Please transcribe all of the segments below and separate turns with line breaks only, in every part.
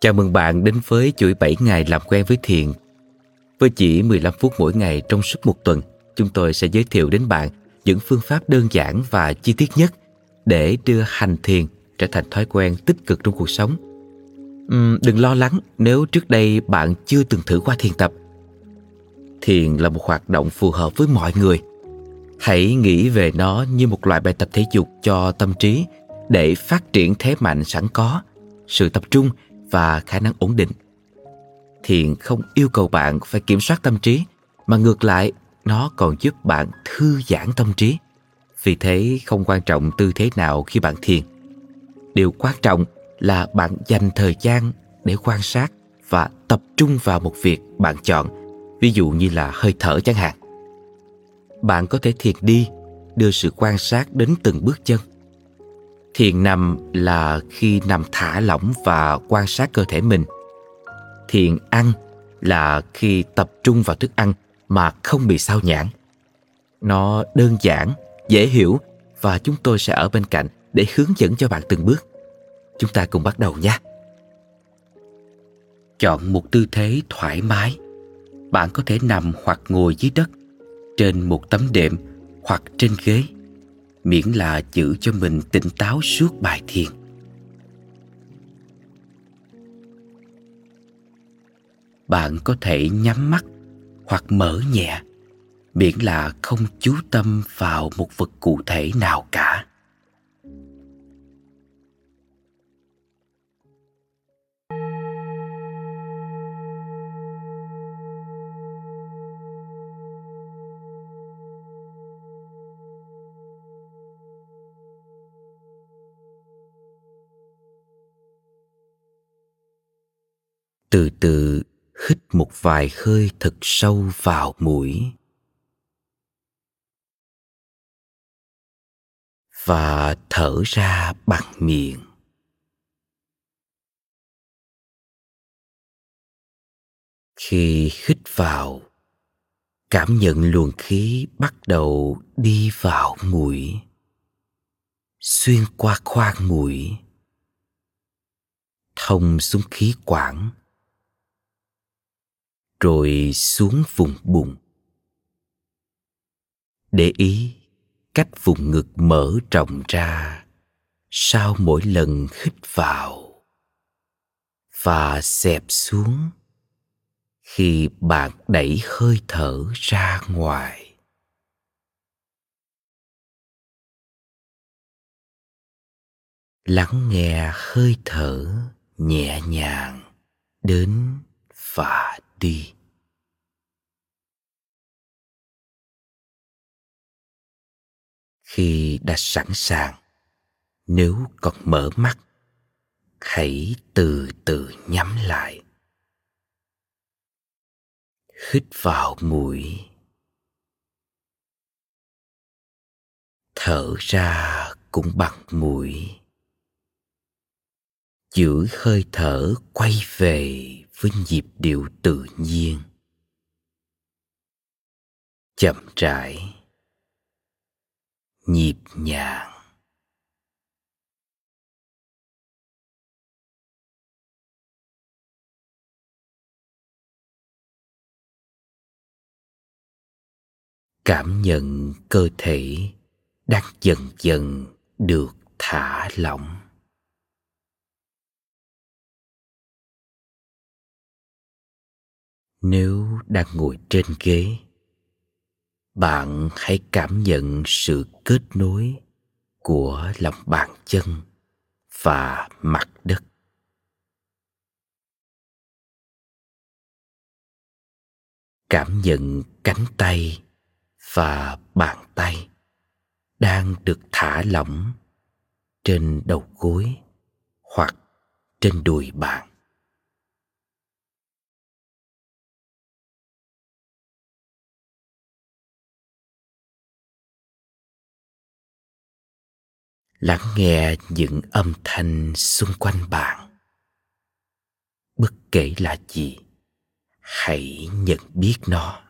Chào mừng bạn đến với chuỗi 7 ngày làm quen với thiền. Với chỉ 15 phút mỗi ngày trong suốt một tuần, chúng tôi sẽ giới thiệu đến bạn những phương pháp đơn giản và chi tiết nhất để đưa hành thiền trở thành thói quen tích cực trong cuộc sống. Uhm, đừng lo lắng nếu trước đây bạn chưa từng thử qua thiền tập. Thiền là một hoạt động phù hợp với mọi người. Hãy nghĩ về nó như một loại bài tập thể dục cho tâm trí để phát triển thế mạnh sẵn có, sự tập trung và khả năng ổn định. Thiền không yêu cầu bạn phải kiểm soát tâm trí, mà ngược lại, nó còn giúp bạn thư giãn tâm trí. Vì thế không quan trọng tư thế nào khi bạn thiền. Điều quan trọng là bạn dành thời gian để quan sát và tập trung vào một việc bạn chọn, ví dụ như là hơi thở chẳng hạn. Bạn có thể thiền đi, đưa sự quan sát đến từng bước chân thiền nằm là khi nằm thả lỏng và quan sát cơ thể mình. Thiền ăn là khi tập trung vào thức ăn mà không bị sao nhãn nó đơn giản, dễ hiểu và chúng tôi sẽ ở bên cạnh để hướng dẫn cho bạn từng bước. Chúng ta cùng bắt đầu nhé. Chọn một tư thế thoải mái. Bạn có thể nằm hoặc ngồi dưới đất, trên một tấm đệm hoặc trên ghế miễn là giữ cho mình tỉnh táo suốt bài thiền. Bạn có thể nhắm mắt hoặc mở nhẹ, miễn là không chú tâm vào một vật cụ thể nào cả. Từ từ hít một vài hơi thật sâu vào mũi. Và thở ra bằng miệng. Khi hít vào, cảm nhận luồng khí bắt đầu đi vào mũi, xuyên qua khoang mũi, thông xuống khí quản rồi xuống vùng bụng để ý cách vùng ngực mở rộng ra, sau mỗi lần hít vào và xẹp xuống, khi bạn đẩy hơi thở ra ngoài. Lắng nghe hơi thở nhẹ nhàng đến và đi. Khi đã sẵn sàng, nếu còn mở mắt, hãy từ từ nhắm lại. Hít vào mũi. Thở ra cũng bằng mũi. Giữ hơi thở quay về với nhịp điệu tự nhiên. Chậm rãi. Nhịp nhàng. Cảm nhận cơ thể đang dần dần được thả lỏng. Nếu đang ngồi trên ghế, bạn hãy cảm nhận sự kết nối của lòng bàn chân và mặt đất. Cảm nhận cánh tay và bàn tay đang được thả lỏng trên đầu gối hoặc trên đùi bạn. Lắng nghe những âm thanh xung quanh bạn. Bất kể là gì, hãy nhận biết nó.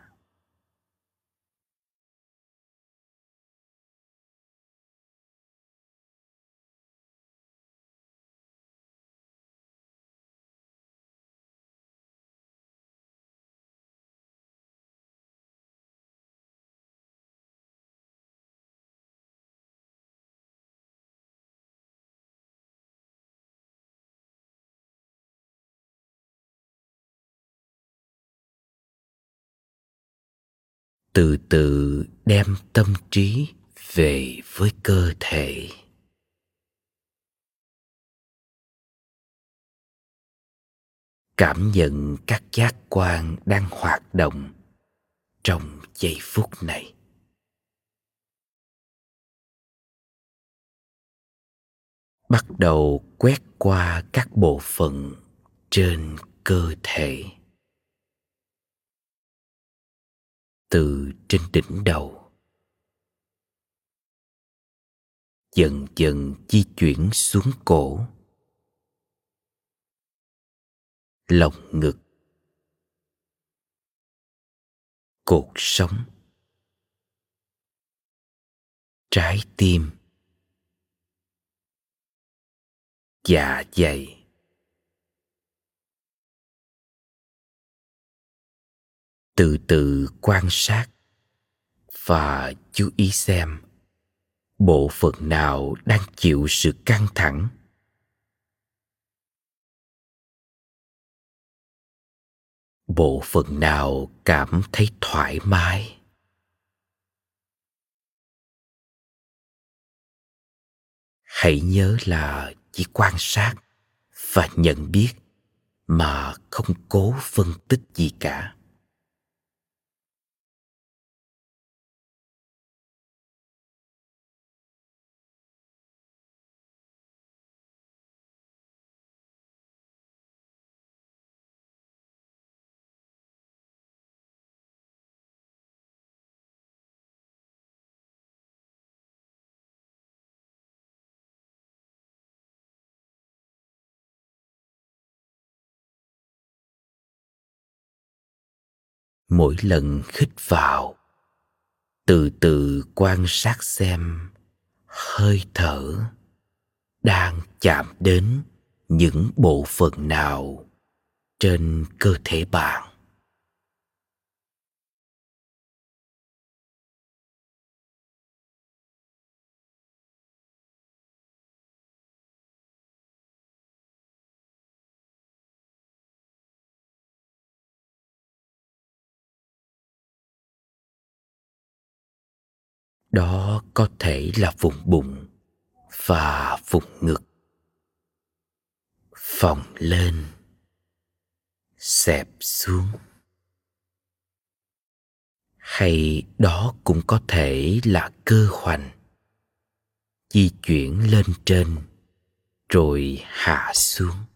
Từ từ đem tâm trí về với cơ thể. Cảm nhận các giác quan đang hoạt động trong giây phút này. Bắt đầu quét qua các bộ phận trên cơ thể. Từ trên đỉnh đầu. Dần dần di chuyển xuống cổ. Lồng ngực. Cột sống. Trái tim. Dạ dày. Từ từ quan sát và chú ý xem bộ phận nào đang chịu sự căng thẳng. Bộ phận nào cảm thấy thoải mái? Hãy nhớ là chỉ quan sát và nhận biết mà không cố phân tích gì cả. Mỗi lần khích vào, từ từ quan sát xem hơi thở đang chạm đến những bộ phận nào trên cơ thể bạn. Đó có thể là vùng bụng và vùng ngực. Phồng lên, xẹp xuống. Hay đó cũng có thể là cơ hoành. Di chuyển lên trên, rồi hạ xuống.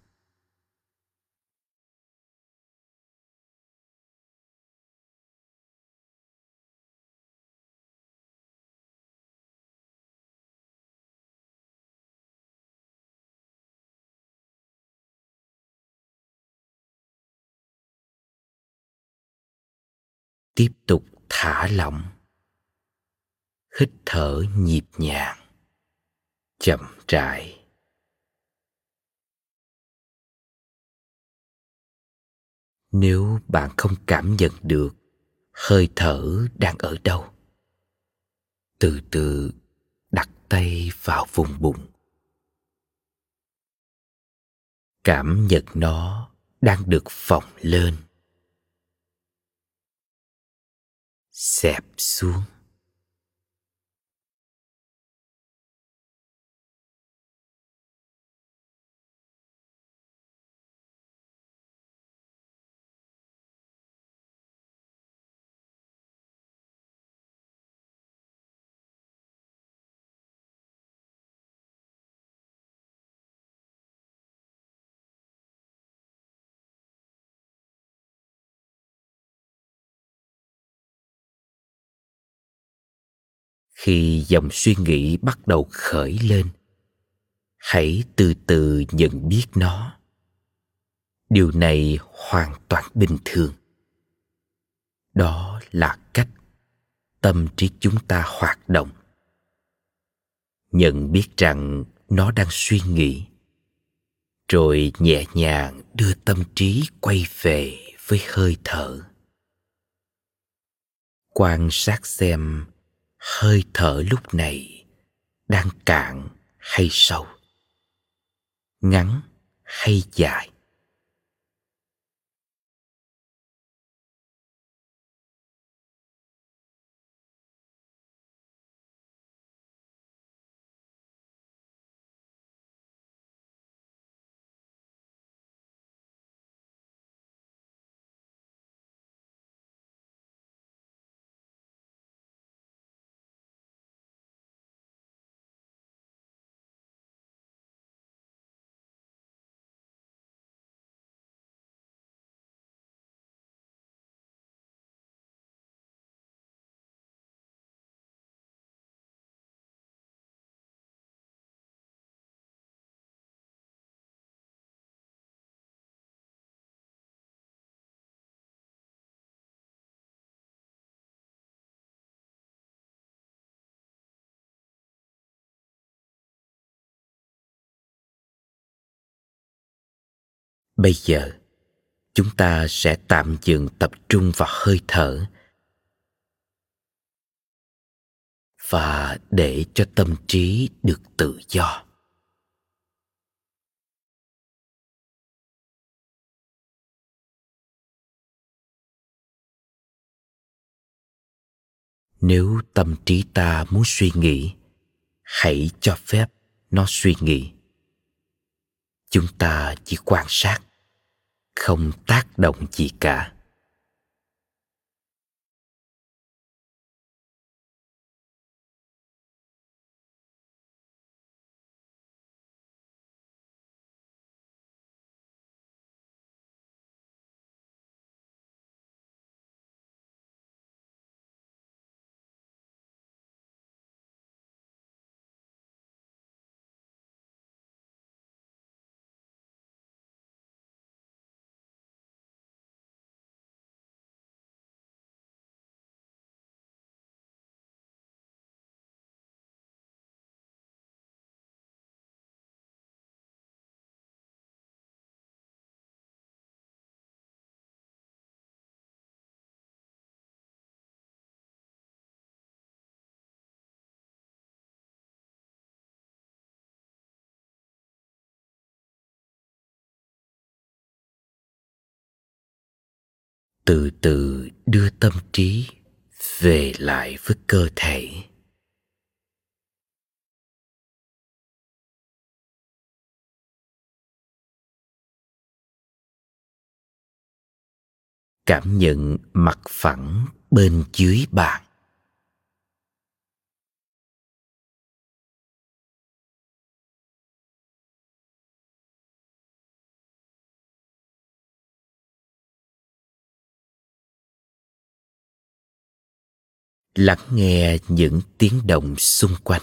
Tiếp tục thả lỏng. Hít thở nhịp nhàng, chậm rãi. Nếu bạn không cảm nhận được hơi thở đang ở đâu, từ từ đặt tay vào vùng bụng. Cảm nhận nó đang được phồng lên. Xẹp xuống. Khi dòng suy nghĩ bắt đầu khởi lên. Hãy từ từ nhận biết nó. Điều này hoàn toàn bình thường. Đó là cách tâm trí chúng ta hoạt động. Nhận biết rằng nó đang suy nghĩ, rồi nhẹ nhàng đưa tâm trí quay về với hơi thở. Quan sát xem hơi thở lúc này đang cạn hay sâu? Ngắn hay dài? Bây giờ, chúng ta sẽ tạm dừng tập trung vào hơi thở và để cho tâm trí được tự do. Nếu tâm trí ta muốn suy nghĩ, hãy cho phép nó suy nghĩ chúng ta chỉ quan sát không tác động gì cả. Từ từ đưa tâm trí về lại với cơ thể. Cảm nhận mặt phẳng bên dưới bạn lắng nghe những tiếng động xung quanh.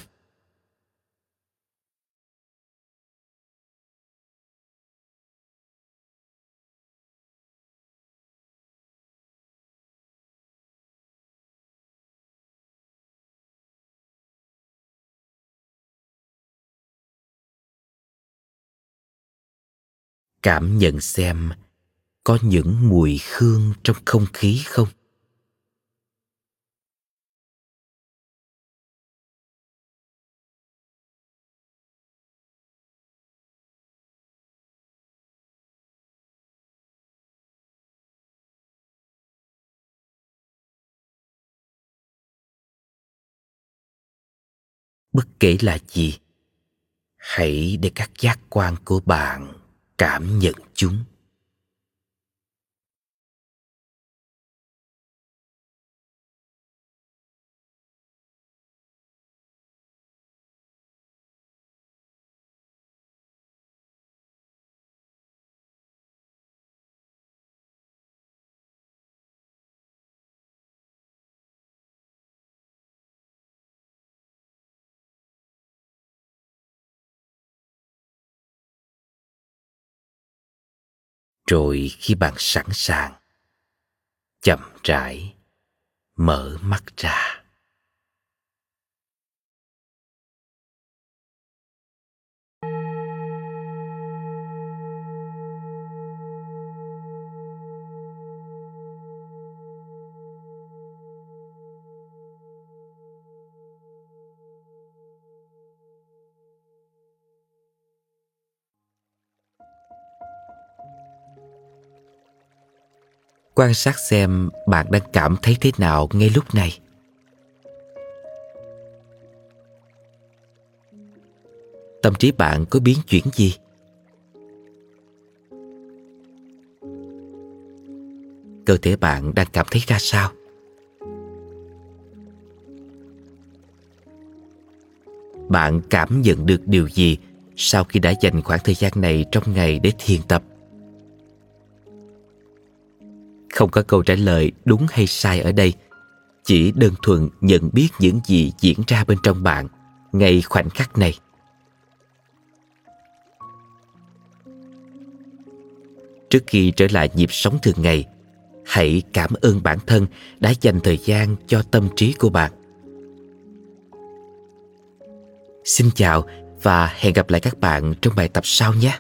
Cảm nhận xem có những mùi hương trong không khí không? Bất kể là gì hãy để các giác quan của bạn cảm nhận chúng. Rồi khi bạn sẵn sàng chậm rãi mở mắt ra. Quan sát xem bạn đang cảm thấy thế nào ngay lúc này. Tâm trí bạn có biến chuyển gì? Cơ thể bạn đang cảm thấy ra sao? Bạn cảm nhận được điều gì sau khi đã dành khoảng thời gian này trong ngày để thiền tập? Không có câu trả lời đúng hay sai ở đây. Chỉ đơn thuần nhận biết những gì diễn ra bên trong bạn ngay khoảnh khắc này. Trước khi trở lại nhịp sống thường ngày, hãy cảm ơn bản thân đã dành thời gian cho tâm trí của bạn. Xin chào và hẹn gặp lại các bạn trong bài tập sau nhé.